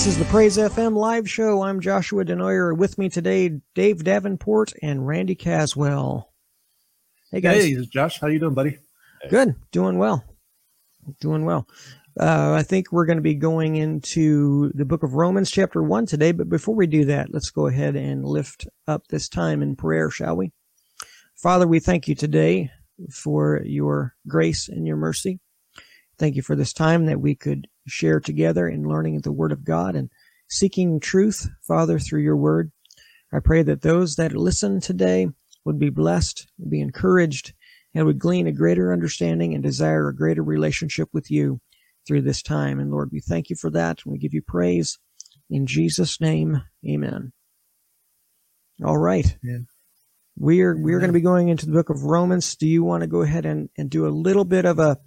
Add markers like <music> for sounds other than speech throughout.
This is the Praise FM live show. I'm Joshua Denoyer. With me today, Dave Davenport and Randy Caswell. Hey guys. Hey, Josh. How you doing, buddy? Good. Doing well. Doing well. Uh, I think we're going to be going into the book of Romans, chapter 1 today. But before we do that, let's go ahead and lift up this time in prayer, shall we? Father, we thank you today for your grace and your mercy. Thank you for this time that we could share together in learning the Word of God and seeking truth, Father, through your Word. I pray that those that listen today would be blessed, would be encouraged, and would glean a greater understanding and desire a greater relationship with you through this time. And Lord, we thank you for that and we give you praise. In Jesus' name, amen. All right. Yeah. We're we're going to be going into the book of Romans. Do you want to go ahead and, and do a little bit of a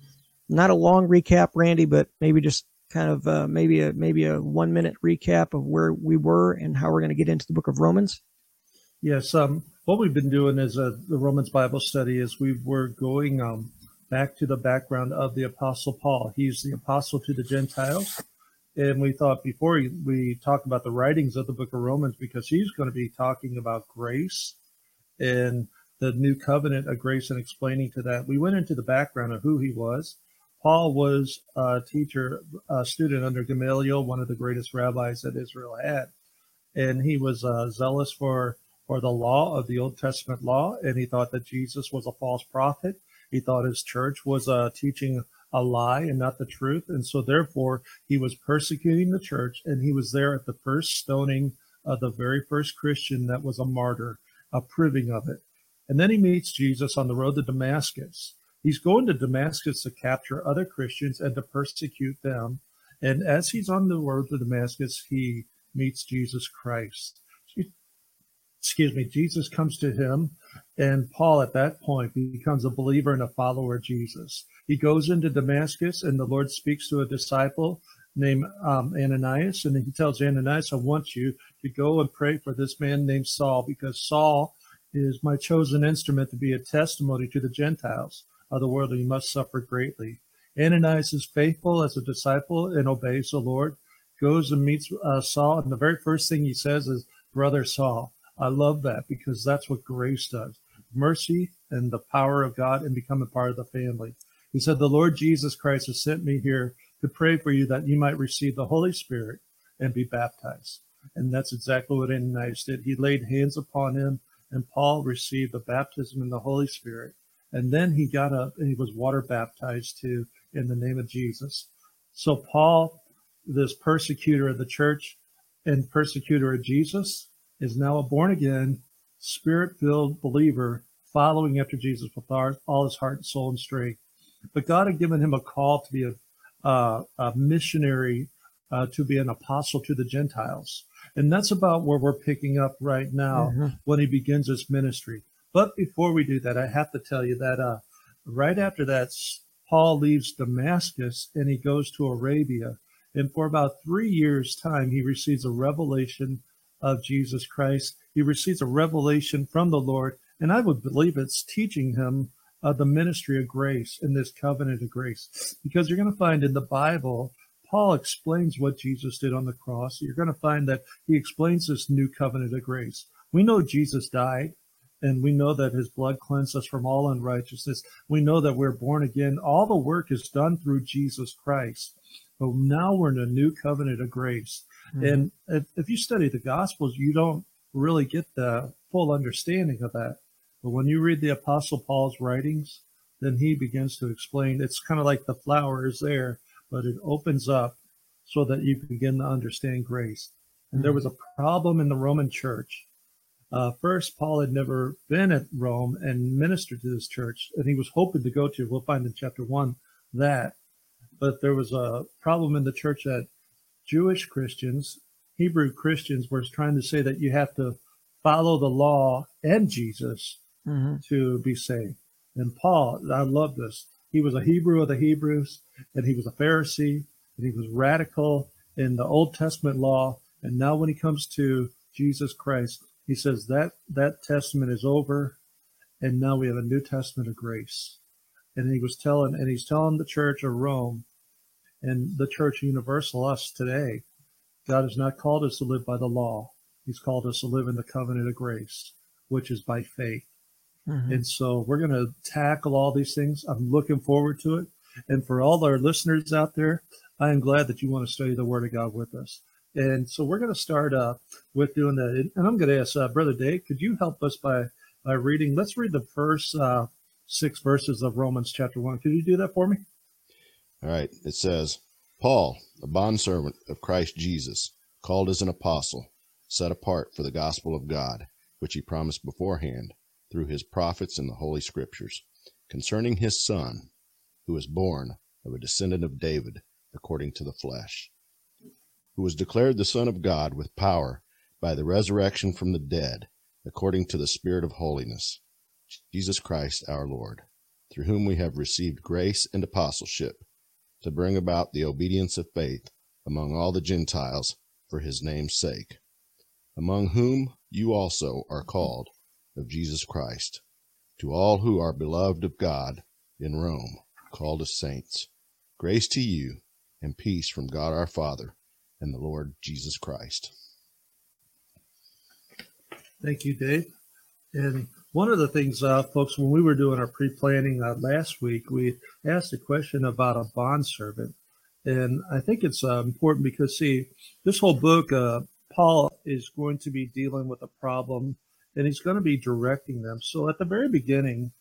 not a long recap, Randy, but maybe just kind of uh, maybe a maybe a one minute recap of where we were and how we're going to get into the book of Romans? Yes. Um, what we've been doing is a the Romans Bible study is we were going um, back to the background of the Apostle Paul. He's the apostle to the Gentiles. And we thought before we talk about the writings of the book of Romans, because he's going to be talking about grace and the new covenant of grace and explaining to that, we went into the background of who he was Paul was a teacher, a student under Gamaliel, one of the greatest rabbis that Israel had, and he was uh, zealous for for the law of the Old Testament law, and he thought that Jesus was a false prophet. He thought his church was uh, teaching a lie and not the truth, and so therefore he was persecuting the church, and he was there at the first stoning of the very first Christian that was a martyr, approving of it. And then he meets Jesus on the road to Damascus He's going to Damascus to capture other Christians and to persecute them. And as he's on the road to Damascus, he meets Jesus Christ. Excuse me, Jesus comes to him, and Paul at that point becomes a believer and a follower of Jesus. He goes into Damascus, and the Lord speaks to a disciple named um, Ananias, and he tells Ananias, I want you to go and pray for this man named Saul, because Saul is my chosen instrument to be a testimony to the Gentiles of the world, and he must suffer greatly. Ananias is faithful as a disciple and obeys the Lord, goes and meets uh, Saul, and the very first thing he says is, Brother Saul. I love that because that's what grace does mercy and the power of God and become a part of the family. He said, The Lord Jesus Christ has sent me here to pray for you that you might receive the Holy Spirit and be baptized. And that's exactly what Ananias did. He laid hands upon him, and Paul received the baptism in the Holy Spirit. And then he got up and he was water baptized too in the name of Jesus. So Paul, this persecutor of the church and persecutor of Jesus, is now a born again, spirit filled believer following after Jesus with all his heart, and soul, and strength. But God had given him a call to be a, uh, a missionary, uh, to be an apostle to the Gentiles. And that's about where we're picking up right now mm-hmm. when he begins his ministry. But before we do that, I have to tell you that uh, right after that, Paul leaves Damascus and he goes to Arabia. And for about three years' time, he receives a revelation of Jesus Christ. He receives a revelation from the Lord. And I would believe it's teaching him uh, the ministry of grace in this covenant of grace. Because you're going to find in the Bible, Paul explains what Jesus did on the cross. You're going to find that he explains this new covenant of grace. We know Jesus died and we know that his blood cleansed us from all unrighteousness. We know that we're born again. All the work is done through Jesus Christ. But now we're in a new covenant of grace. Mm-hmm. And if, if you study the Gospels, you don't really get the full understanding of that. But when you read the Apostle Paul's writings, then he begins to explain. It's kind of like the flower is there, but it opens up so that you begin to understand grace. And mm-hmm. there was a problem in the Roman church uh, first, Paul had never been at Rome and ministered to this church, and he was hoping to go to. We'll find in chapter one that, but there was a problem in the church that Jewish Christians, Hebrew Christians, were trying to say that you have to follow the law and Jesus mm-hmm. to be saved. And Paul, I love this. He was a Hebrew of the Hebrews, and he was a Pharisee, and he was radical in the Old Testament law. And now, when he comes to Jesus Christ, he says that that testament is over, and now we have a new testament of grace. And he was telling, and he's telling the church of Rome, and the church universal us today, God has not called us to live by the law. He's called us to live in the covenant of grace, which is by faith. Mm-hmm. And so we're going to tackle all these things. I'm looking forward to it. And for all our listeners out there, I am glad that you want to study the Word of God with us. And so we're going to start uh, with doing that. And I'm going to ask uh, Brother Dave, could you help us by by reading? Let's read the first uh, six verses of Romans chapter one. Could you do that for me? All right. It says, Paul, a bondservant of Christ Jesus, called as an apostle, set apart for the gospel of God, which he promised beforehand through his prophets in the Holy Scriptures, concerning his Son, who was born of a descendant of David according to the flesh, who was declared the Son of God with power by the resurrection from the dead, according to the Spirit of holiness, Jesus Christ our Lord, through whom we have received grace and apostleship to bring about the obedience of faith among all the Gentiles for his name's sake, among whom you also are called of Jesus Christ, to all who are beloved of God in Rome, called as saints. Grace to you and peace from God our Father and the Lord Jesus Christ. Thank you, Dave. And one of the things, uh, folks, when we were doing our pre-planning uh, last week, we asked a question about a bond servant, and I think it's uh, important because, see, this whole book, uh, Paul is going to be dealing with a problem, and he's going to be directing them. So at the very beginning,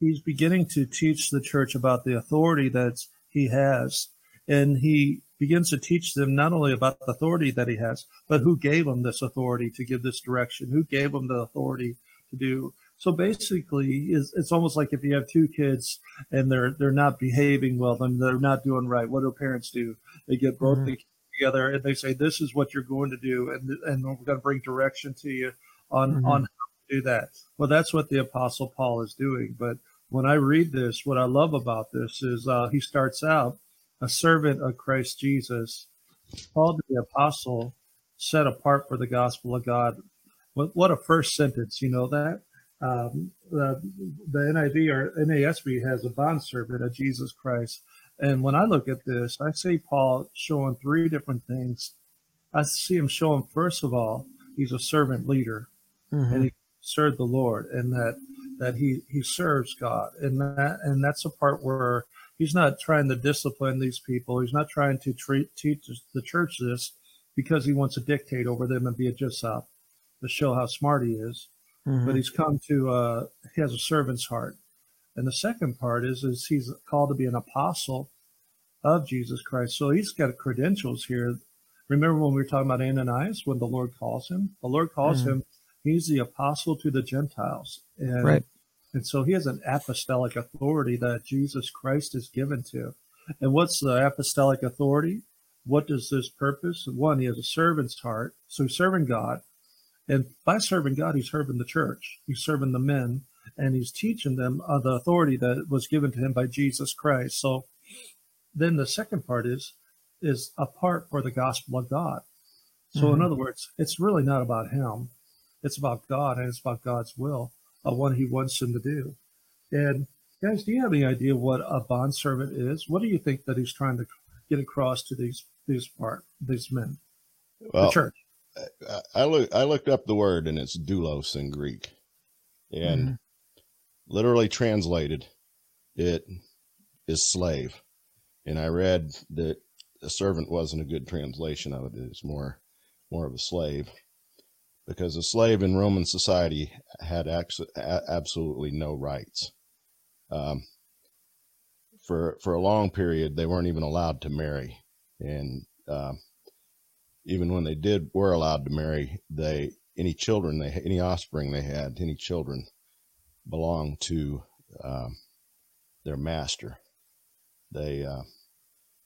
he's beginning to teach the church about the authority that he has, and he begins to teach them not only about the authority that he has, but who gave him this authority to give this direction, who gave him the authority to do. So basically, it's, it's almost like if you have two kids and they're they're not behaving well, then they're not doing right. What do parents do? They get both mm-hmm. together and they say, "This is what you're going to do," and and we're going to bring direction to you on mm-hmm. on how to do that. Well, that's what the Apostle Paul is doing. But when I read this, what I love about this is uh, he starts out a servant of Christ Jesus, called to the apostle, set apart for the gospel of God. What, what a first sentence, you know that? Um, the, the NIV or NASB has a bondservant of Jesus Christ. And when I look at this, I see Paul showing three different things. I see him showing, first of all, he's a servant leader mm-hmm. and he served the Lord and that, that he, he serves God. And that, and that's a part where he's not trying to discipline these people. He's not trying to treat, teach the church this because he wants to dictate over them and be a uh, to show how smart he is. Mm-hmm. But he's come to, uh, he has a servant's heart. And the second part is, is he's called to be an apostle of Jesus Christ. So he's got credentials here. Remember when we were talking about Ananias, when the Lord calls him? The Lord calls mm-hmm. him, he's the apostle to the Gentiles. And right. And so he has an apostolic authority that Jesus Christ is given to. And what's the apostolic authority? What does this purpose? One, he has a servant's heart. So he's serving God. And by serving God, he's serving the church. He's serving the men and he's teaching them uh, the authority that was given to him by Jesus Christ. So then the second part is, is a part for the gospel of God. So mm-hmm. in other words, it's really not about him. It's about God and it's about God's will of what he wants them to do. And guys, do you have any idea what a bond servant is? What do you think that he's trying to get across to these these part these men? Well, the church. I look I looked up the word and it's doulos in Greek. And mm-hmm. literally translated it is slave. And I read that a servant wasn't a good translation of it. It's more more of a slave because a slave in Roman society had absolutely no rights. Um, for for a long period, they weren't even allowed to marry, and uh, even when they did were allowed to marry, they any children they any offspring they had, any children belonged to um, their master. They uh,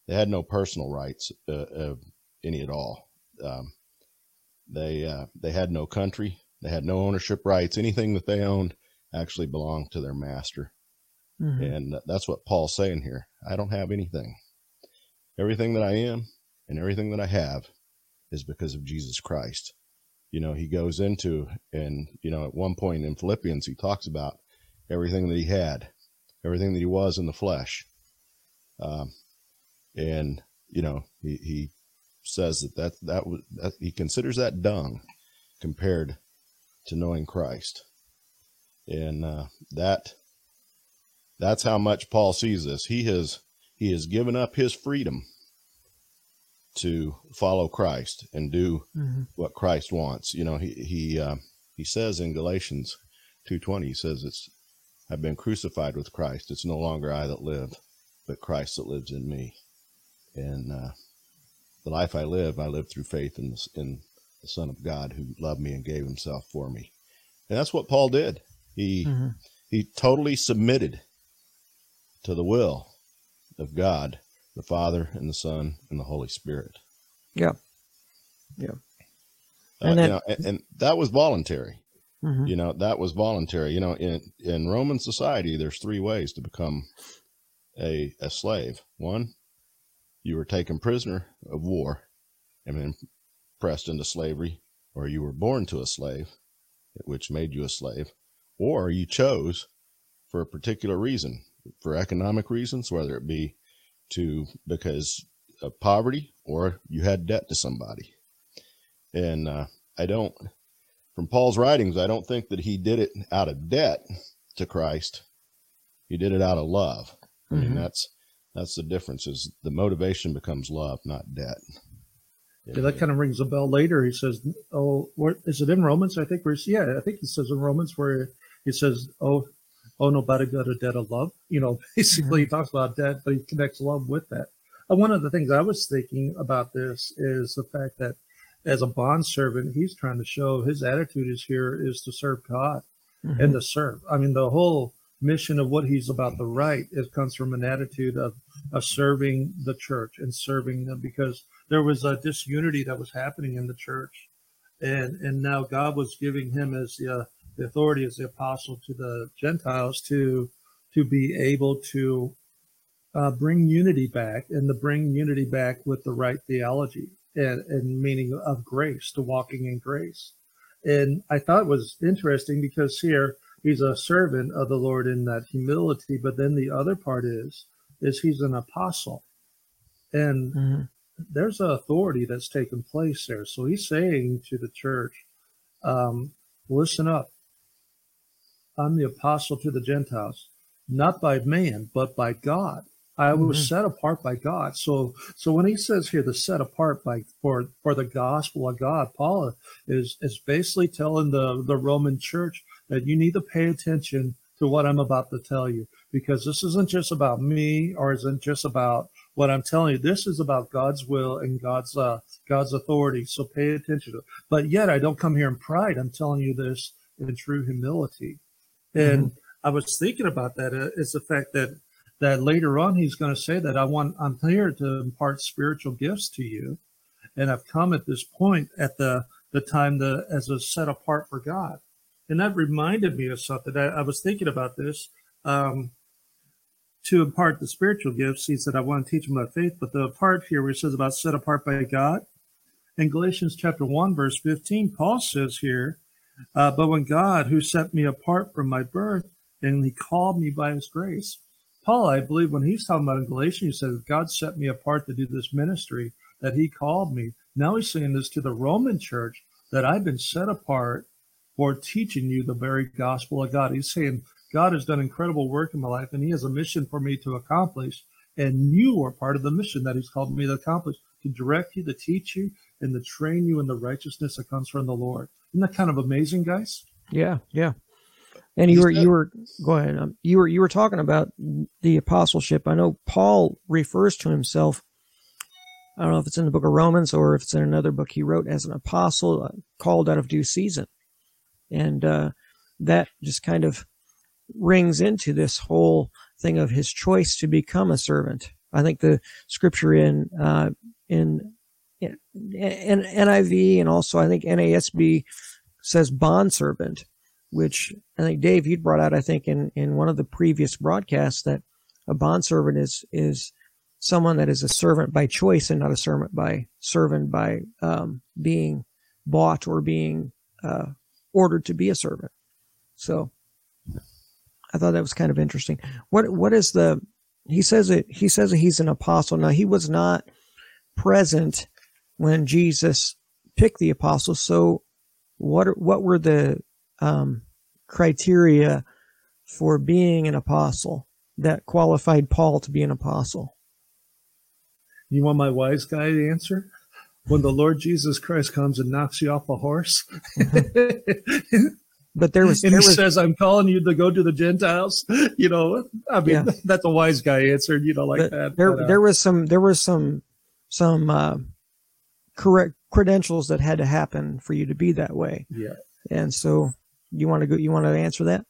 they had no personal rights uh, of any at all. Um, they uh, they had no country. They had no ownership rights. Anything that they owned actually belonged to their master. Mm-hmm. And that's what Paul's saying here. I don't have anything. Everything that I am and everything that I have is because of Jesus Christ. You know, he goes into, and, you know, at one point in Philippians, he talks about everything that he had, everything that he was in the flesh. Um, and, you know, he, he says that that that, was, that he considers that dung compared to knowing Christ, and uh, that that's how much Paul sees this. He has he has given up his freedom to follow Christ and do mm-hmm. what Christ wants. You know, he he uh, he says in Galatians two twenty, he says it's I've been crucified with Christ. It's no longer I that live, but Christ that lives in me. And uh, the life I live, I live through faith in the, in the Son of God who loved me and gave Himself for me. And that's what Paul did. He mm-hmm. he totally submitted to the will of God, the Father and the Son and the Holy Spirit. Yeah, yeah. Uh, and, then, you know, and, and, that was voluntary. Mm-hmm. You know, that was voluntary. You know, in in Roman society, there's three ways to become a a slave. One, you were taken prisoner of war and then pressed into slavery, or you were born to a slave, which made you a slave, or you chose for a particular reason, for economic reasons, whether it be to because of poverty or you had debt to somebody. And uh, I don't from Paul's writings, I don't think that he did it out of debt to Christ. He did it out of love. I mean, mm-hmm. that's that's the difference. Is the motivation becomes love, not debt. Yeah, that kind of rings a bell later. He says, "Oh, where, is it in Romans? I think. Where, yeah, I think he says in Romans where he says, "Oh, oh, nobody got a debt of love." You know, <laughs> basically, mm-hmm. he talks about debt, but he connects love with that. And one of the things I was thinking about this is the fact that as a bond servant, he's trying to show his attitude is here is to serve God mm-hmm. and to serve. I mean, the whole mission of what he's about to write it comes from an attitude of, of serving the church and serving them because there was a disunity that was happening in the church. And, and now God was giving him as the, uh, the authority as the apostle to the Gentiles to, to be able to uh, bring unity back and to bring unity back with the right theology and, and meaning of grace to walking in grace. And I thought it was interesting because here he's a servant of the Lord in that humility, but then the other part is is he's an apostle. And mm-hmm. there's an authority that's taken place there. So he's saying to the church, um, listen up. I'm the apostle to the Gentiles, not by man, but by God. I was mm-hmm. set apart by God. So, so when he says here, the set apart by for for the gospel of God, Paul is is basically telling the the Roman church that you need to pay attention to what I'm about to tell you because this isn't just about me or isn't just about what I'm telling you. This is about God's will and God's uh, God's authority. So pay attention to it. But yet, I don't come here in pride. I'm telling you this in true humility. And mm-hmm. I was thinking about that uh, is the fact that that later on he's going to say that I want I'm here to impart spiritual gifts to you, and I've come at this point at the the time that as a set apart for God, and that reminded me of something. I, I was thinking about this. Um, to impart the spiritual gifts, he said, I want to teach them about faith, but the part here where he says about set apart by God, in Galatians chapter 1, verse 15, Paul says here, uh, But when God, who set me apart from my birth, and he called me by his grace, Paul, I believe, when he's talking about in Galatians, he says, God set me apart to do this ministry, that he called me. Now he's saying this to the Roman church, that I've been set apart for teaching you the very gospel of God. He's saying, God has done incredible work in my life, and he has a mission for me to accomplish. And you are part of the mission that he's called me to accomplish, to direct you, to teach you, and to train you in the righteousness that comes from the Lord. Isn't that kind of amazing, guys? Yeah, yeah. And you were you were go ahead. Um, you were you were talking about the apostleship. I know Paul refers to himself. I don't know if it's in the book of Romans or if it's in another book he wrote as an apostle uh, called out of due season, and uh, that just kind of rings into this whole thing of his choice to become a servant. I think the scripture in uh, in in, NIV and also I think NASB says bond servant which I think Dave you'd brought out I think in in one of the previous broadcasts that a bond servant is is someone that is a servant by choice and not a servant by servant by um, being bought or being uh, ordered to be a servant. So I thought that was kind of interesting. What what is the he says it he says that he's an apostle. Now he was not present when Jesus picked the apostles. So, what what were the um, criteria for being an apostle that qualified Paul to be an apostle? You want my wise guy to answer? When the Lord Jesus Christ comes and knocks you off a horse, <laughs> But there was and there he was says, "I'm calling you to go to the Gentiles." You know, I mean, Yeah. <laughs> that's a wise guy answer. You know, like but that. there but, uh, there was some there was some some uh, correct credentials that had to happen for you to be that way. yeah. And so you want to go you want to answer that?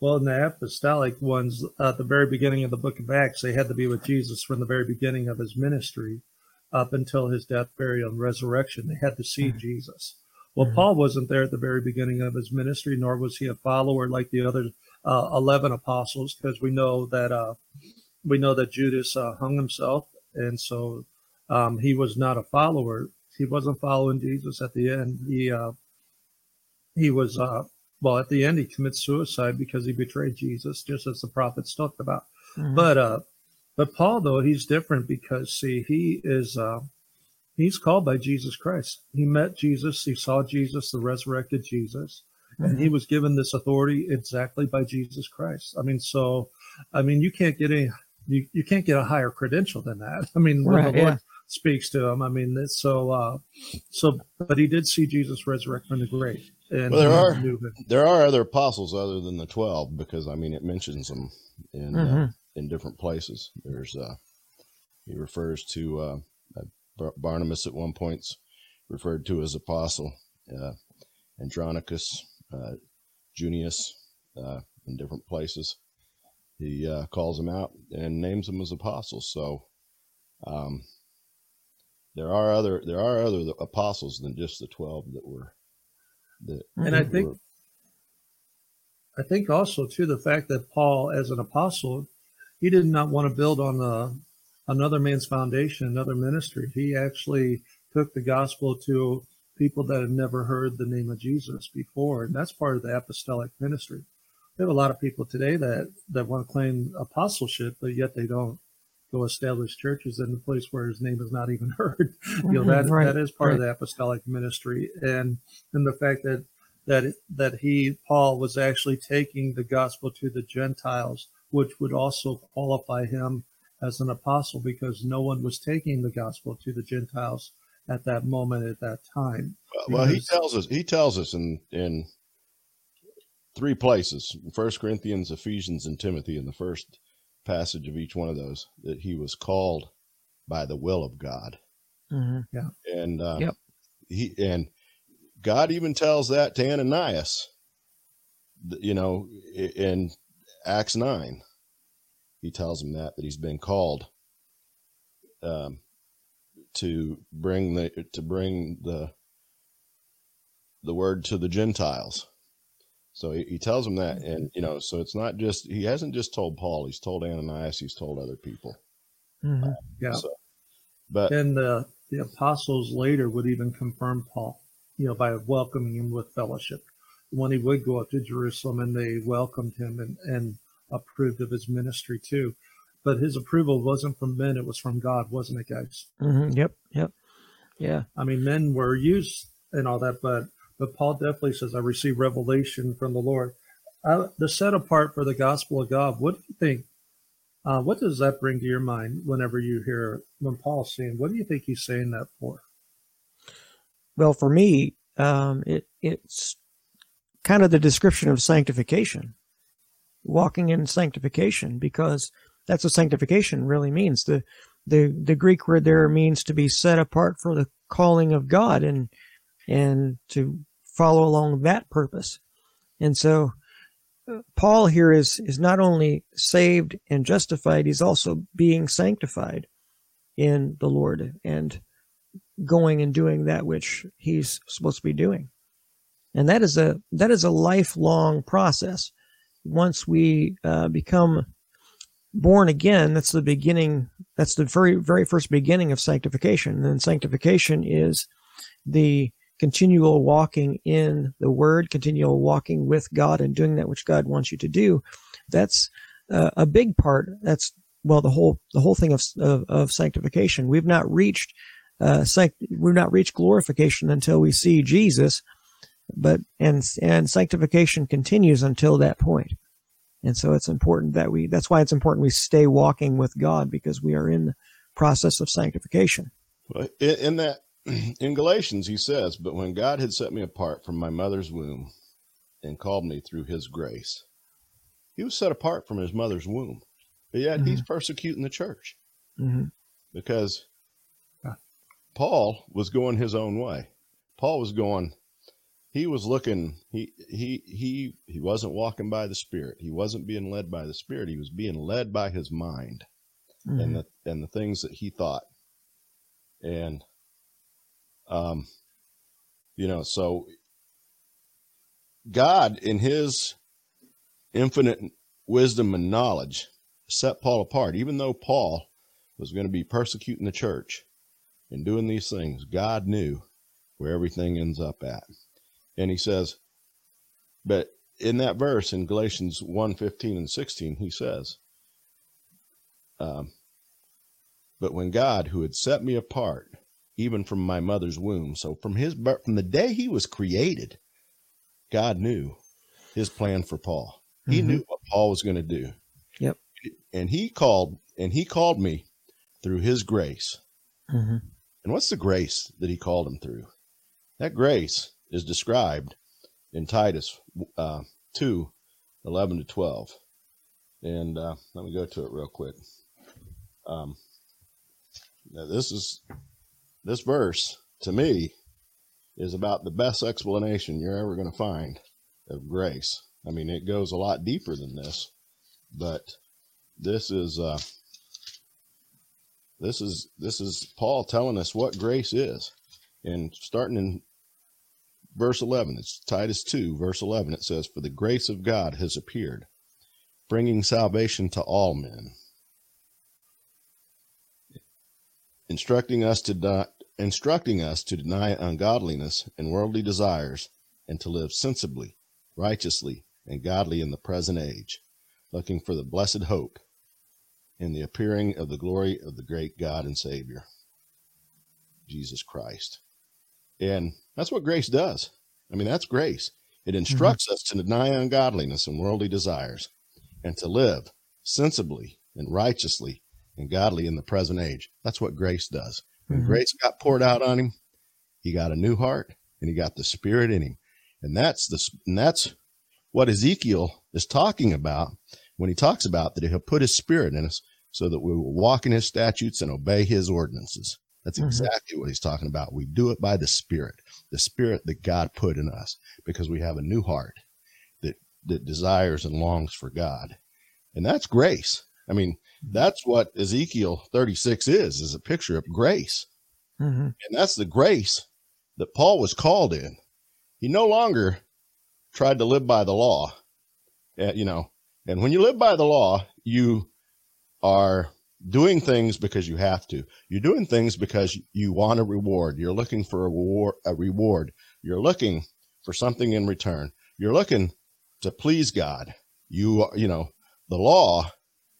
Well, in the apostolic ones, at the very beginning of the book of Acts, they had to be with Jesus from the very beginning of his ministry up until his death, burial, and resurrection. They had to see Mhm. Jesus. Well, Mhm. Paul wasn't there at the very beginning of his ministry, nor was he a follower like the other uh, 11 apostles, because we know that uh, we know that Judas uh, hung himself, and so um, he was not a follower. He wasn't following Jesus at the end. He uh, he was uh, well at the end he commits suicide because he betrayed Jesus, just as the prophets talked about. Mhm. But uh, but Paul though he's different because see he is uh, he's called by Jesus Christ. He met Jesus, he saw Jesus, the resurrected Jesus, and he was given this authority exactly by Jesus Christ. I mean, so I mean you can't get any you, you can't get a higher credential than that. <laughs> I mean, when Right, the Lord speaks to him, I mean, it's so uh, so. But he did see Jesus resurrect from the grave, and Well, there are- knew him. There are other apostles other than the twelve because I mean it mentions them in uh, Mhm. In different places. There's uh, he refers to uh, uh, Barnabas at one point referred to as apostle, uh, Andronicus, uh, Junius, uh, in different places. He uh, calls them out and names them as apostles. So um, there are other there are other apostles than just the twelve that were that And I think were- I think also too the fact that Paul, as an apostle, he did not want to build on uh, another man's foundation, another ministry. He actually took the gospel to people that had never heard the name of Jesus before, and that's part of the apostolic ministry. We have a lot of people today that that want to claim apostleship, but yet they don't go establish churches in a place where his name is not even <laughs> heard. you know that right, that is part of the apostolic ministry, and and the fact that that that he Paul was actually taking the gospel to the Gentiles, which would also qualify him as an apostle because no one was taking the gospel to the Gentiles at that moment at that time. well he tells us he tells us in in three places first corinthians ephesians and timothy in the first passage of each one of those that he was called by the will of god Mhm. and uh, Yep. he and god even tells that to ananias you know i- in acts 9 he tells him that that he's been called um, to bring the to bring the the word to the Gentiles. So he, he tells him that, and you know, so it's not just he hasn't just told Paul; he's told Ananias, he's told other people. Mhm. Yeah. So, but And the the apostles later would even confirm Paul, you know, by welcoming him with fellowship. When he would go up to Jerusalem and they welcomed him and, and approved of his ministry too. But his approval wasn't from men, it was from God, wasn't it, guys? Mhm. Yep. Yep. Yeah. I mean, men were used and all that, but but Paul definitely says, "I received revelation from the Lord." Uh, the set apart for the gospel of God. What do you think? Uh, what does that bring to your mind whenever you hear when Paul's saying? What do you think he's saying that for? Well, for me, um, it it's kind of the description of sanctification, walking in sanctification, because that's what sanctification really means. The the the Greek word there means to be set apart for the calling of God and and to follow along that purpose. And so uh, Paul here is is not only saved and justified, he's also being sanctified in the Lord and going and doing that which he's supposed to be doing. And that is a that is a lifelong process. Once we uh, become born again, that's the beginning. That's the very very first beginning of sanctification. And then sanctification is the continual walking in the Word, continual walking with God, and doing that which God wants you to do. That's uh, a big part. That's well the whole the whole thing of, of of sanctification. We've not reached uh, sanct- we've not reached glorification until we see Jesus, but and and sanctification continues until that point. And so it's important that we. That's why it's important we stay walking with God because we are in the process of sanctification. Well, in, in that, <clears throat> in Galatians, he says, "But when God had set me apart from my mother's womb, and called me through His grace, He was set apart from His mother's womb, but yet He's persecuting the church hmm because Paul was going his own way. Paul was going. He was looking. He he he he wasn't walking by the Spirit. He wasn't being led by the Spirit. He was being led by his mind and the and the things that he thought. And um you know, so God in his infinite wisdom and knowledge set Paul apart even though Paul was going to be persecuting the church and doing these things. God knew where everything ends up at. And he says but in that verse in Galatians 1 15 and 16, he says, um, But when God, who had set me apart, even from my mother's womb, so from his from the day he was created, God knew his plan for Paul. He Mhm. knew what Paul was going to do. Yep. And he called, and he called me through his grace. hmm And what's the grace that he called him through? That grace is described in Titus uh, 2 11 to 12. And uh, let me go to it real quick. Um, this is this verse to me is about the best explanation you're ever going to find of grace. I mean, it goes a lot deeper than this, but this is uh, this is this is Paul telling us what grace is, and starting in verse 11, it's Titus 2, verse 11. It says, "For the grace of God has appeared, bringing salvation to all men, instructing us to die, instructing us to deny ungodliness and worldly desires, and to live sensibly, righteously, and godly in the present age, looking for the blessed hope." in the appearing of the glory of the great God and Savior, Jesus Christ. And that's what grace does. I mean, that's grace. It instructs us to deny ungodliness and worldly desires and to live sensibly and righteously and godly in the present age. That's what grace does. When Mhm. grace got poured out on him, he got a new heart and he got the spirit in him. And that's the and that's what Ezekiel is talking about when he talks about that he'll put his spirit in us so that we will walk in his statutes and obey his ordinances. That's Mhm. exactly what he's talking about. We do it by the spirit, the spirit that God put in us because we have a new heart that, that desires and longs for God. And that's grace. I mean, that's what Ezekiel 36 is, is a picture of grace. hmm And that's the grace that Paul was called in. He no longer tried to live by the law, uh, you know. And when you live by the law, you are doing things because you have to. You're doing things because you want a reward. You're looking for a reward. A reward. You're looking for something in return. You're looking to please God. You are- you know the law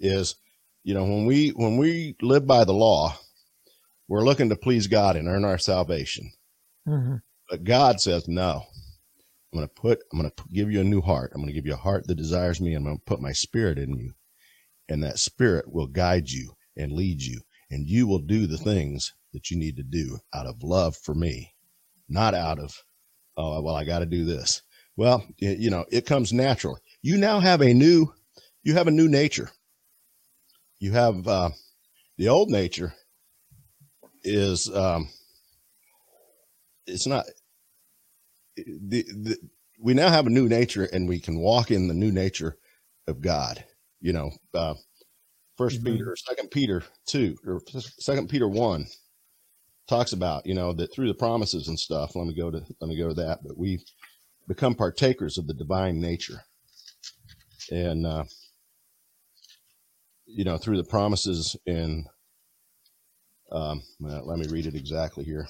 is you know when we when we live by the law, we're looking to please God and earn our salvation. hmm But God says, no, I'm going to put, I'm going to give you a new heart. I'm going to give you a heart that desires me. I'm going to put my spirit in you. And that spirit will guide you and lead you. And you will do the things that you need to do out of love for me, not out of, oh, well, I got to do this. Well, you know, it comes natural. You now have a new, you have a new nature. You have, uh, the old nature is, um, it's not the, the we now have a new nature and we can walk in the new nature of God. You know, uh, 1st Mhm. Peter Second Peter two or Second Peter one talks about you know that through the promises and stuff. Let me go to let me go to that. But we become partakers of the divine nature, and uh, you know through the promises in. Um, let me read it exactly here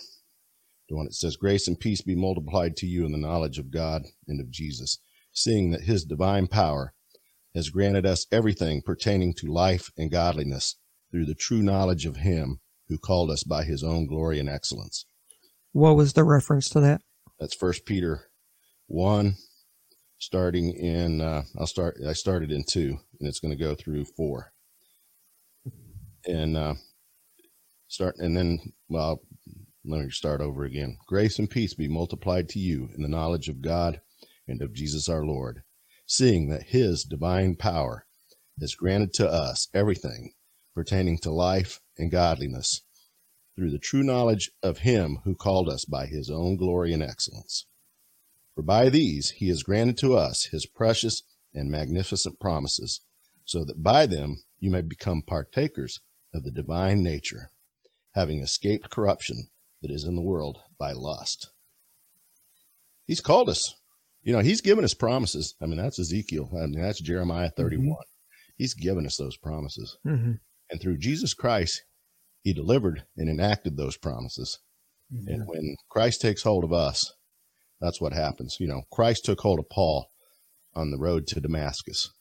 the one that says, Grace and peace be multiplied to you in the knowledge of God and of Jesus, seeing that his divine power has granted us everything pertaining to life and godliness through the true knowledge of him who called us by his own glory and excellence. What was the reference to that? That's First Peter 1, starting in, uh, I'll start, I started in 2, and it's going to go through 4. And uh, start, and then, well, let me start over again. Grace and peace be multiplied to you in the knowledge of God and of Jesus our Lord, seeing that his divine power has granted to us everything pertaining to life and godliness through the true knowledge of him who called us by his own glory and excellence. For by these he has granted to us his precious and magnificent promises, so that by them you may become partakers of the divine nature, having escaped corruption that is in the world by lust. He's called us. You know, he's given us promises. I mean, that's Ezekiel. I mean, that's Jeremiah 31. Mm-hmm. He's given us those promises. Mm-hmm. And through Jesus Christ, he delivered and enacted those promises. Mm-hmm. And when Christ takes hold of us, that's what happens. You know, Christ took hold of Paul on the road to Damascus.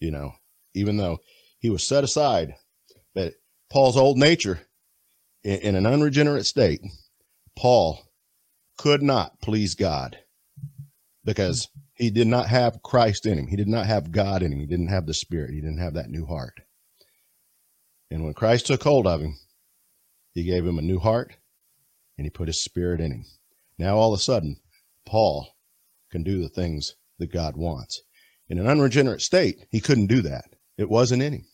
You know, even though he was set aside, but Paul's old nature in, in an unregenerate state, Paul could not please God because he did not have Christ in him. He did not have God in him. He didn't have the Spirit. He didn't have that new heart. And when Christ took hold of him, he gave him a new heart and he put his Spirit in him. Now, all of a sudden, Paul can do the things that God wants. In an unregenerate state, he couldn't do that. It wasn't in him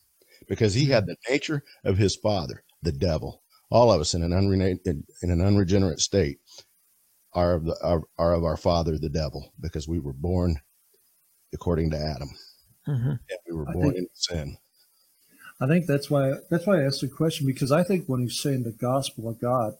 because he had the nature of his father, the devil all of us in an, unre- in, an unregenerate state are of, the, are, are of our father, the devil, because we were born according to Adam. Mm-hmm. And we were born think, in sin. I think that's why that's why I asked the question because I think when he's saying the gospel of God,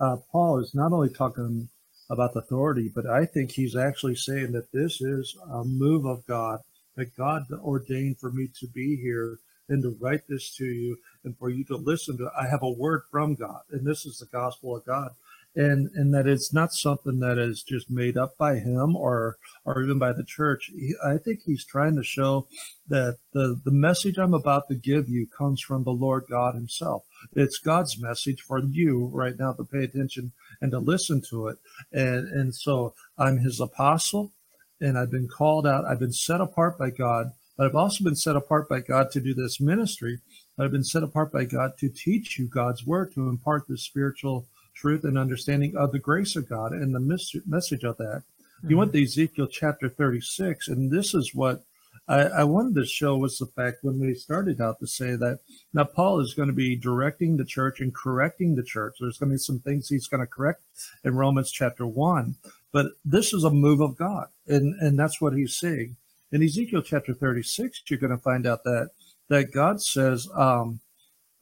uh, Paul is not only talking about the authority, but I think he's actually saying that this is a move of God that God ordained for me to be here and to write this to you and for you to listen to. I have a word from God, and this is the gospel of God. And, and that it's not something that is just made up by him or or even by the church. He, I think he's trying to show that the the message I'm about to give you comes from the Lord God Himself. It's God's message for you right now to pay attention and to listen to it. And and so I'm His apostle, and I've been called out. I've been set apart by God but I've also been set apart by God to do this ministry. I've been set apart by God to teach you God's word, to impart this spiritual truth and understanding of the grace of God and the message of that. Mm-hmm. You went to Ezekiel chapter 36, and this is what I, I, wanted to show was the fact when we started out to say that now Paul is going to be directing the church and correcting the church. There's going to be some things he's going to correct in Romans chapter one, but this is a move of God, and and that's what he's saying in Ezekiel chapter 36, you're going to find out that that God says um,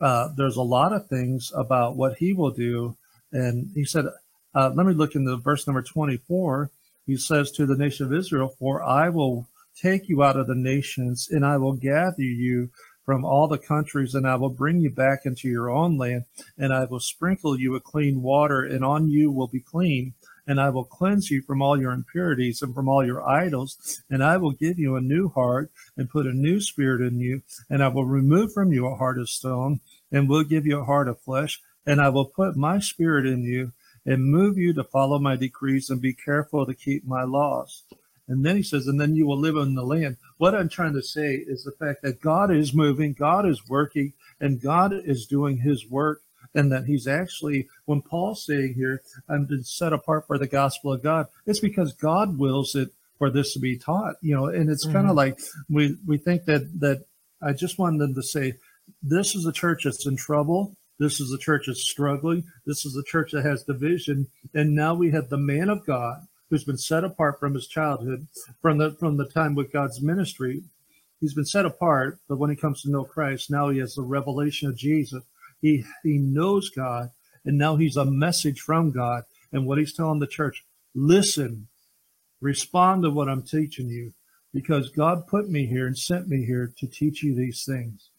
uh, there's a lot of things about what He will do, and He said, uh, let me look in the verse number 24. He says to the nation of Israel, "For I will take you out of the nations, and I will gather you." From all the countries, and I will bring you back into your own land, and I will sprinkle you with clean water, and on you will be clean, and I will cleanse you from all your impurities and from all your idols, and I will give you a new heart and put a new spirit in you, and I will remove from you a heart of stone, and will give you a heart of flesh, and I will put my spirit in you and move you to follow my decrees and be careful to keep my laws. And then he says, and then you will live in the land. What I'm trying to say is the fact that God is moving, God is working, and God is doing his work and that he's actually, when Paul's saying here, I'm been set apart for the gospel of God, it's because God wills it for this to be taught, you know, and it's mm-hmm. kind of like we, we think that, that I just wanted them to say, this is a church that's in trouble. This is a church that's struggling. This is a church that has division. And now we have the man of God who's been set apart from his childhood, from the from the time with God's ministry. He's been set apart, but when he comes to know Christ, now he has the revelation of Jesus. He he knows God, and now he's a message from God. And what he's telling the church: listen, respond to what I'm teaching you, because God put me here and sent me here to teach you these things.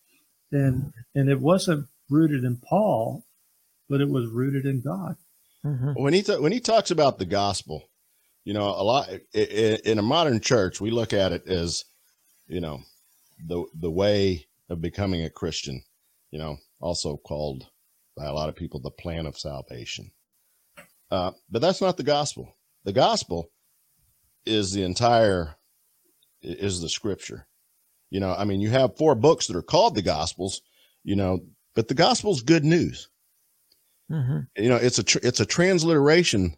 And and it wasn't rooted in Paul, but it was rooted in God. Mm-hmm. When he th- when he talks about the gospel, you know, a lot in, in a modern church, we look at it as, you know, the the way of becoming a Christian. You know, also called by a lot of people the plan of salvation. Uh, but that's not the gospel. The gospel is the entire is the scripture. You know, I mean, you have four books that are called the gospels. You know, but the gospel's good news. Mm-hmm. You know, it's a tr- it's a transliteration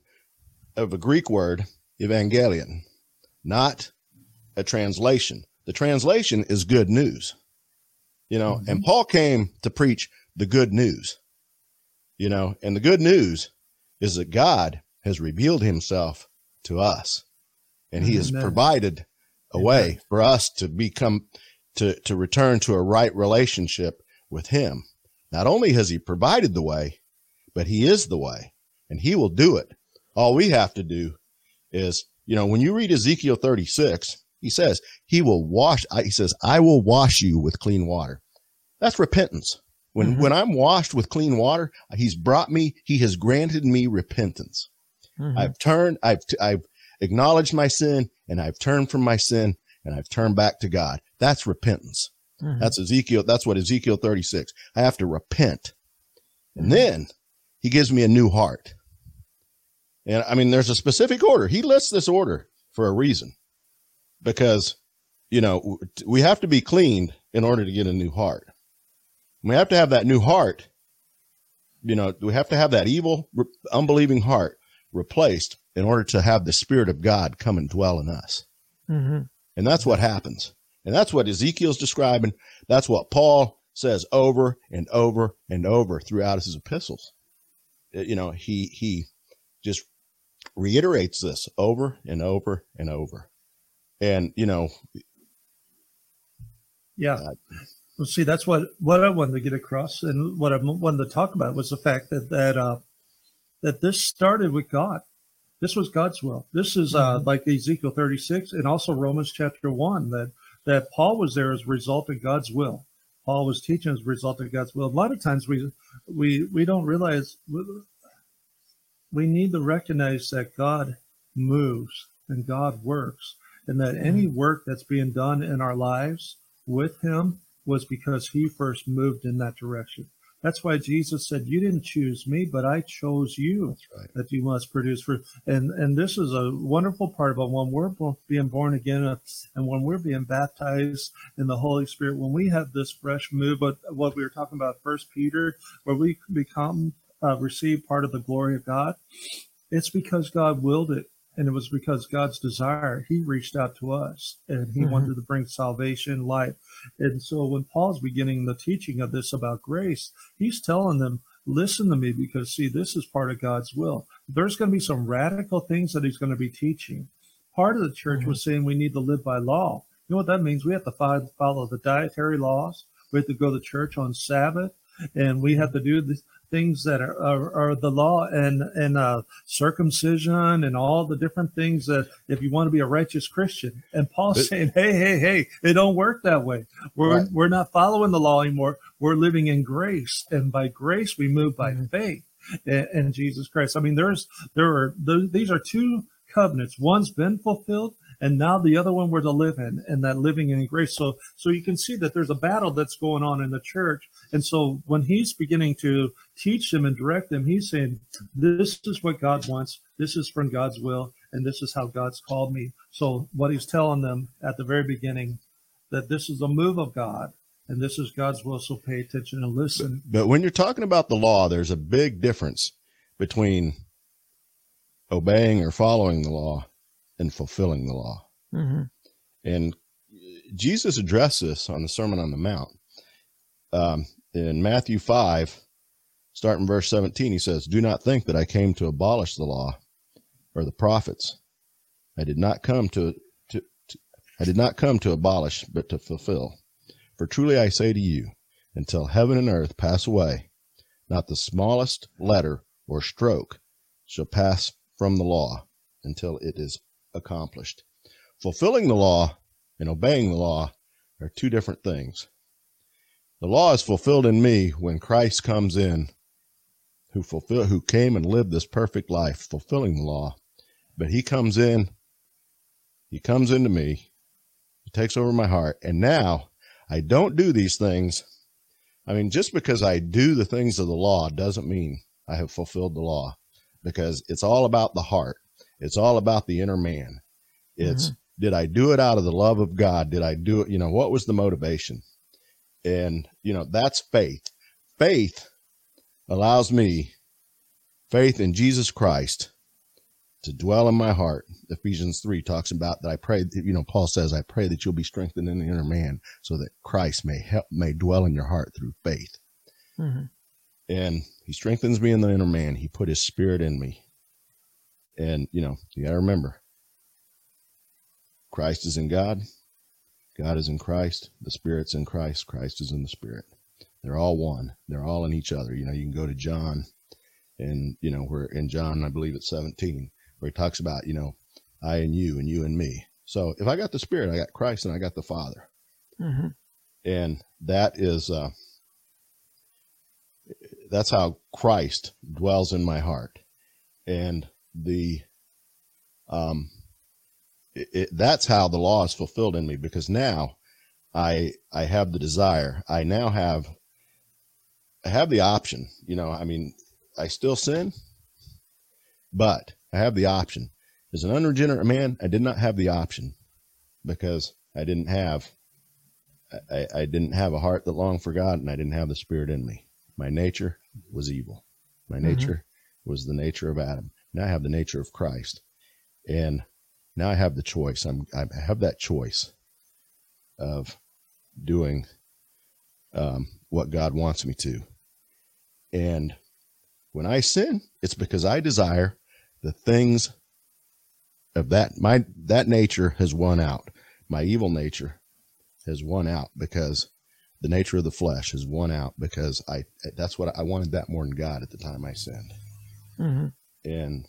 of a Greek word, evangelion, not a translation. The translation is good news. You know, mm-hmm. and Paul came to preach the good news. You know, and the good news is that God has revealed himself to us and he has provided a way for us to become to to return to a right relationship with him. Not only has he provided the way, but he is the way and he will do it. All we have to do is, you know, when you read Ezekiel 36, he says, he will wash, he says, I will wash you with clean water. That's repentance. When, mm-hmm. when I'm washed with clean water, he's brought me, he has granted me repentance. Mm-hmm. I've turned, I've, I've acknowledged my sin and I've turned from my sin and I've turned back to God. That's repentance. Mm-hmm. That's Ezekiel. That's what Ezekiel 36. I have to repent. And mm-hmm. then he gives me a new heart. And I mean, there's a specific order. He lists this order for a reason because, you know, we have to be cleaned in order to get a new heart. We have to have that new heart. You know, we have to have that evil, unbelieving heart replaced in order to have the Spirit of God come and dwell in us. Mm-hmm. And that's what happens. And that's what Ezekiel's describing. That's what Paul says over and over and over throughout his epistles. Uh, you know, he he just reiterates this over and over and over. And you know, yeah. Uh, well, see, that's what what I wanted to get across, and what I wanted to talk about was the fact that that uh, that this started with God. This was God's will. This is uh, mm-hmm. like Ezekiel 36 and also Romans chapter 1 that that Paul was there as a result of God's will. Paul was teaching as a result of God's will. A lot of times we we we don't realize we need to recognize that God moves and God works, and that any mm-hmm. work that's being done in our lives with Him was because He first moved in that direction. That's why Jesus said, "You didn't choose me, but I chose you right. that you must produce fruit." And and this is a wonderful part about when we're being born again, uh, and when we're being baptized in the Holy Spirit. When we have this fresh move, but what we were talking about, First Peter, where we become uh, receive part of the glory of God, it's because God willed it and it was because God's desire, He reached out to us and He mm-hmm. wanted to bring salvation, life. And so when Paul's beginning the teaching of this about grace, he's telling them, listen to me because see, this is part of God's will. There's going to be some radical things that he's going to be teaching. Part of the church mm-hmm. was saying we need to live by law. You know what that means? We have to follow the dietary laws. We have to go to church on Sabbath and we have to do this things that are, are, are the law and and uh, circumcision and all the different things that if you want to be a righteous Christian. And Paul's but, saying, hey, hey, hey, it don't work that way. We're right. we're not following the law anymore. We're living in grace, and by grace we move by mm-hmm. faith in, in, Jesus Christ. I mean, there's there are these are two covenants. One's been fulfilled and now the other one we're to live in and that living in grace. So so you can see that there's a battle that's going on in the church. And so when he's beginning to teach them and direct them he's saying this is what god wants. This is from god's will and this is how god's called me. So what he's telling them at the very beginning that this is a move of god and this is god's will so pay attention and listen. But, but when you're talking about the law there's a big difference between obeying or following the law and fulfilling the law. Mm-hmm. And Jesus addressed this on the Sermon on the Mount. Um, in Matthew 5, starting verse 17, he says, Do not think that I came to abolish the law or the prophets. I did not come to, to, to I did not come to abolish, but to fulfill. For truly I say to you, until heaven and earth pass away, not the smallest letter or stroke shall pass from the law until it is accomplished. Fulfilling the law and obeying the law are two different things. The law is fulfilled in me when Christ comes in, who fulfill who came and lived this perfect life, fulfilling the law. But he comes in, he comes into me, he takes over my heart, and now I don't do these things I mean, just because I do the things of the law doesn't mean I have fulfilled the law because it's all about the heart. It's all about the inner man. It's, mm-hmm. did I do it out of the love of God? Did I do it? You know, what was the motivation? And, you know, that's faith. Faith allows me, faith in Jesus Christ, to dwell in my heart. Ephesians 3 talks about that I pray, you know, Paul says, I pray that you'll be strengthened in the inner man so that Christ may help, may dwell in your heart through faith. Mm-hmm. And he strengthens me in the inner man. He put his spirit in me. And, you know, you got to remember Christ is in God. God is in Christ. The Spirit's in Christ. Christ is in the Spirit. They're all one. They're all in each other. You know, you can go to John and, you know, we're in John, I believe it's 17 where he talks about, you know, I and you and you and me. So if I got the Spirit, I got Christ and I got the Father. Mm-hmm. And that is, uh, that's how Christ dwells in my heart. And the, um, it, it, that's how the law is fulfilled in me because now I, I have the desire. I now have, I have the option, you know, I mean, I still sin, but I have the option. As an unregenerate man, I did not have the option because I didn't have I, I didn't have a heart that longed for God and I didn't have the spirit in me. My nature was evil. My mm-hmm. nature was the nature of Adam. Now I have the nature of Christ. And now I have the choice. I'm I have that choice of doing um, what God wants me to. And when I sin, it's because I desire the things of that my that nature has won out. My evil nature has won out because the nature of the flesh has won out because I that's what I wanted that more than God at the time I sinned. Mm-hmm. And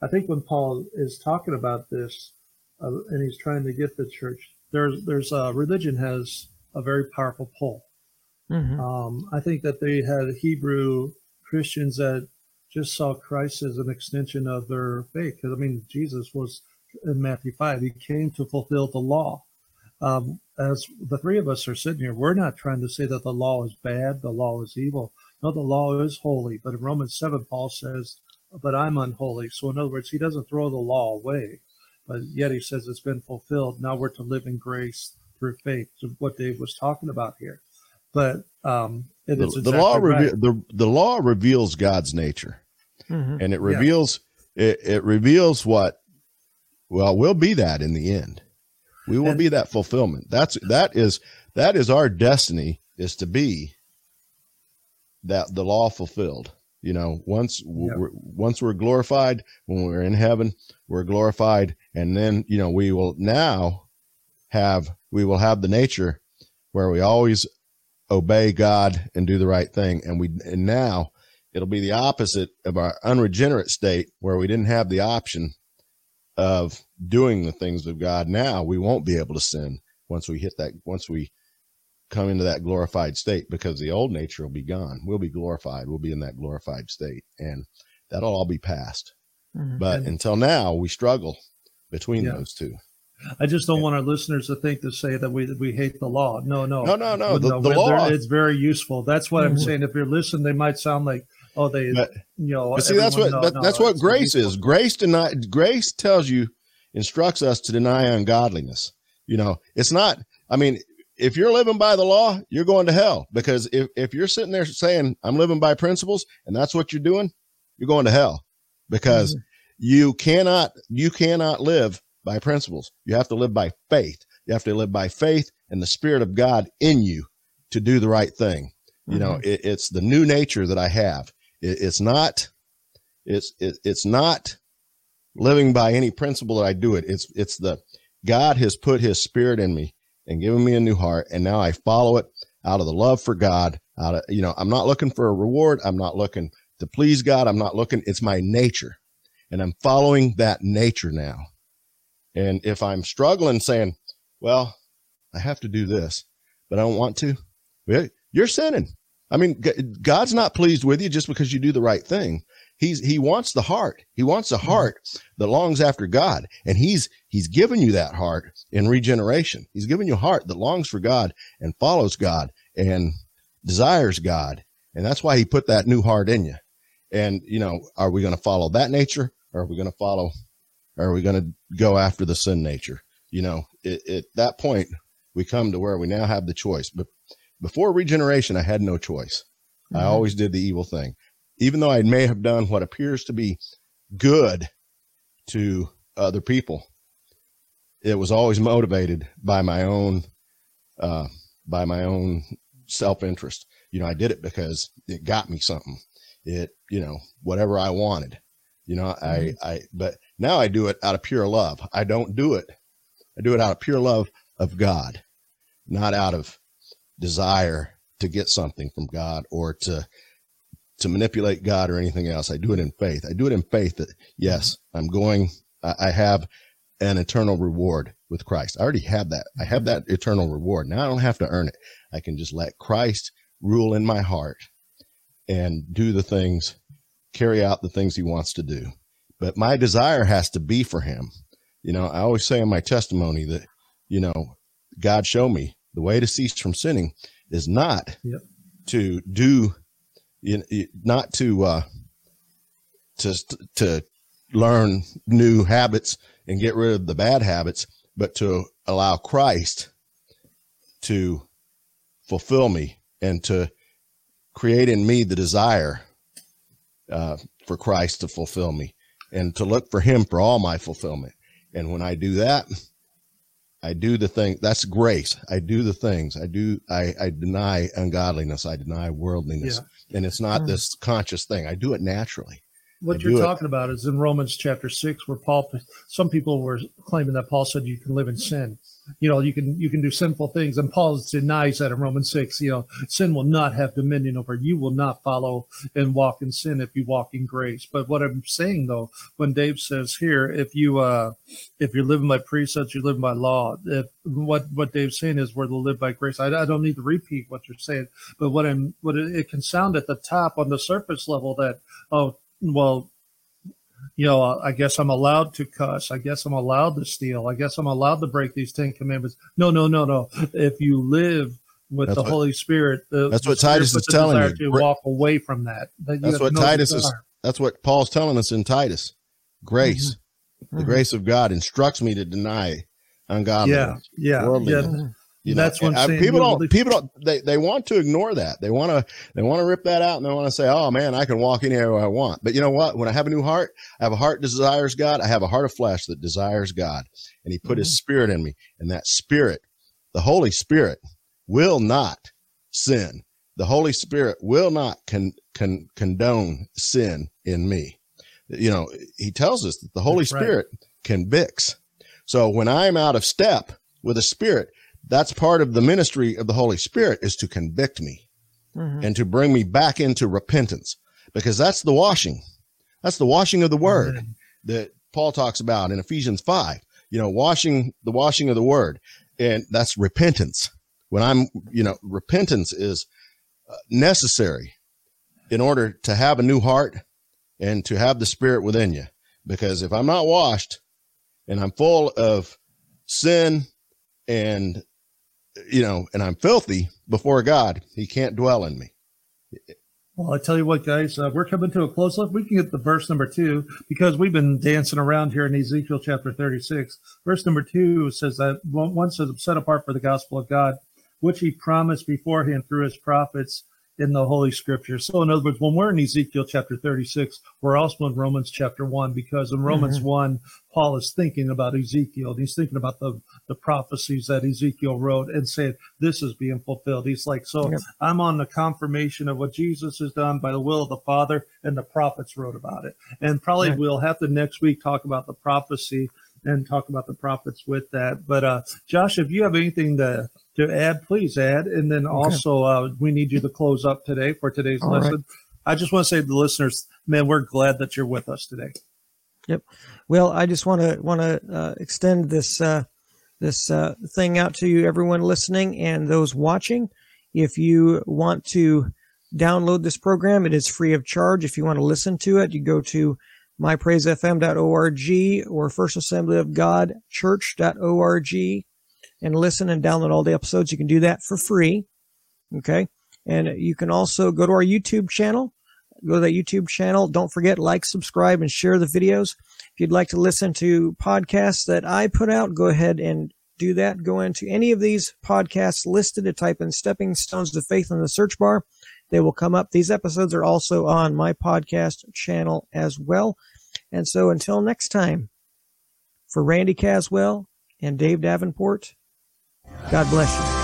I think when Paul is talking about this uh, and he's trying to get the church, there's there's a religion has a very powerful pull. Mm-hmm. Um, I think that they had Hebrew Christians that just saw Christ as an extension of their faith. Because I mean, Jesus was in Matthew five; he came to fulfill the law. Um, as the three of us are sitting here, we're not trying to say that the law is bad, the law is evil. No, the law is holy. But in Romans seven, Paul says, "But I'm unholy." So in other words, he doesn't throw the law away, but yet he says it's been fulfilled. Now we're to live in grace through faith. So what Dave was talking about here. But um, the, exactly the, law right. the the law reveals God's nature, mm-hmm. and it reveals yeah. it, it reveals what. Well, we'll be that in the end. We will and, be that fulfillment. That's that is that is our destiny is to be that the law fulfilled. You know, once yeah. we're, once we're glorified, when we're in heaven, we're glorified, and then you know we will now have we will have the nature where we always obey God and do the right thing. And we, and now it'll be the opposite of our unregenerate state where we didn't have the option of doing the things of God. Now we won't be able to sin once we hit that, once we come into that glorified state because the old nature will be gone. We'll be glorified. We'll be in that glorified state and that'll all be past. Mm-hmm. But until now, we struggle between yeah. those two. I just don't yeah. want our listeners to think to say that we that we hate the law. No, no, no, no, no. The, the law it's very useful. That's what mm-hmm. I'm saying. If you're listening, they might sound like oh they but, you know. But see, that's what no, that, no, that's what grace is. Grace deny grace tells you instructs us to deny ungodliness. You know, it's not. I mean, if you're living by the law, you're going to hell because if if you're sitting there saying I'm living by principles and that's what you're doing, you're going to hell because mm-hmm. you cannot you cannot live by principles. You have to live by faith. You have to live by faith and the Spirit of God in you to do the right thing. Mm-hmm. You know, mm-hmm. it, it's the new nature that I have. It, it's not, it's, it, it's not living by any principle that I do it. It's, it's the God has put his spirit in me and given me a new heart. And now I follow it out of the love for God. Out of, you know, I'm not looking for a reward. I'm not looking to please God. I'm not looking, it's my nature and I'm following that nature now. And if I'm struggling saying, well, I have to do this, but I don't want to, you're sinning. I mean, God's not pleased with you just because you do the right thing. He's, he wants the heart. He wants a mm-hmm. heart that longs after God. And he's, he's given you that heart in regeneration. He's given you a heart that longs for God and follows God. And desires God. And that's why he put that new heart in you. And, you know, are we going to follow that nature or are we going to follow, are we going to go after the sin nature? You know, it, at that point, we come to where we now have the choice. But before regeneration, I had no choice. Mm-hmm. I always did the evil thing. Even though I may have done what appears to be good to other people, it was always motivated by my own, uh, by my own self interest. You know, I did it because it got me something. It, you know, whatever I wanted. You know, mm-hmm. I, I, but now I do it out of pure love. I don't do it. I do it out of pure love of God, not out of desire to get something from God or to to manipulate God or anything else. I do it in faith. I do it in faith that yes, mm-hmm. I'm going. I have an eternal reward with Christ. I already have that. I have mm-hmm. that eternal reward. Now I don't have to earn it. I can just let Christ rule in my heart and do the things, carry out the things he wants to do. But my desire has to be for him. You know, I always say in my testimony that, you know, God show me the way to cease from sinning is not yep. to do, you know, not to, uh, to, to learn new habits and get rid of the bad habits, but to allow Christ to fulfill me and to create in me the desire uh, for Christ to fulfill me and to look for Him for all my fulfillment. And when I do that, I do the thing. That's grace. I do the things. I do. I, I deny ungodliness. I deny worldliness, yeah. And it's not mm. this conscious thing. I do it naturally what you're talking it. about is in Romans chapter six, where Paul, some people were claiming that Paul said you can live in sin. You know, you can you can do sinful things, and Paul denies that in Romans six. You know, sin will not have dominion over you. Will not follow and walk in sin if you walk in grace. But what I'm saying though, when Dave says here, if you uh, if you're living by precepts, you're living by law. If what what Dave's saying is we're to live by grace. I, I don't need to repeat what you're saying, but what I'm what it, it can sound at the top on the surface level that oh well, you know, I guess I'm allowed to cuss. I guess I'm allowed to steal. I guess I'm allowed to break these Ten Commandments. No, no, no, no. If you live with that's the what, Holy Spirit, the, that's what Titus is telling you. To walk away from that. that that's what Titus is. That's what Paul's telling us in Titus. Grace, mm-hmm. the mm-hmm. grace of God instructs me to deny ungodliness. Yeah, yeah, yeah. You know, That's what I'm saying. People don't. People don't. They, they want to ignore that. They want to. They want to rip that out, and they want to say, "Oh man, I can walk anywhere I want." But you know what? When I have a new heart, I have a heart that desires God. I have a heart of flesh that desires God, and He put mm-hmm. His Spirit in me, and that Spirit, the Holy Spirit, will not sin. The Holy Spirit will not con, con, condone sin in me. You know, He tells us that the Holy That's Spirit right. convicts. So when I'm out of step with the Spirit, that's part of the ministry of the Holy Spirit is to convict me mm-hmm. and to bring me back into repentance because that's the washing. That's the washing of the word mm-hmm. that Paul talks about in Ephesians 5. You know, washing the washing of the word. And that's repentance. When I'm, you know, repentance is uh, necessary in order to have a new heart and to have the spirit within you. Because if I'm not washed and I'm full of sin and you know, and I'm filthy before God, he can't dwell in me. Well, I tell you what, guys, uh, we're coming to a close. Look, we can get the verse number two because we've been dancing around here in Ezekiel chapter 36. Verse number two says that one says, set apart for the gospel of God, which he promised beforehand through his prophets in the Holy Scripture. So, in other words, when we're in Ezekiel chapter 36, we're also in Romans chapter 1, because in Romans mm-hmm. 1, Paul is thinking about Ezekiel. He's thinking about the, the prophecies that Ezekiel wrote and said, This is being fulfilled. He's like, So yep. I'm on the confirmation of what Jesus has done by the will of the Father, and the prophets wrote about it. And probably we'll have to next week talk about the prophecy and talk about the prophets with that. But uh, Josh, if you have anything to to add, please add. And then okay. also, uh, we need you to close up today for today's All lesson. Right. I just want to say to the listeners, man, we're glad that you're with us today. Yep. Well, I just want to want to uh, extend this uh, this uh, thing out to you, everyone listening and those watching. If you want to download this program, it is free of charge. If you want to listen to it, you go to mypraisefm.org or First Assembly of God Church.org and listen and download all the episodes. You can do that for free. Okay. And you can also go to our YouTube channel. Go to that YouTube channel. Don't forget, like, subscribe, and share the videos. If you'd like to listen to podcasts that I put out, go ahead and do that. Go into any of these podcasts listed to type in Stepping Stones to Faith in the search bar. They will come up. These episodes are also on my podcast channel as well. And so until next time, for Randy Caswell and Dave Davenport, God bless you.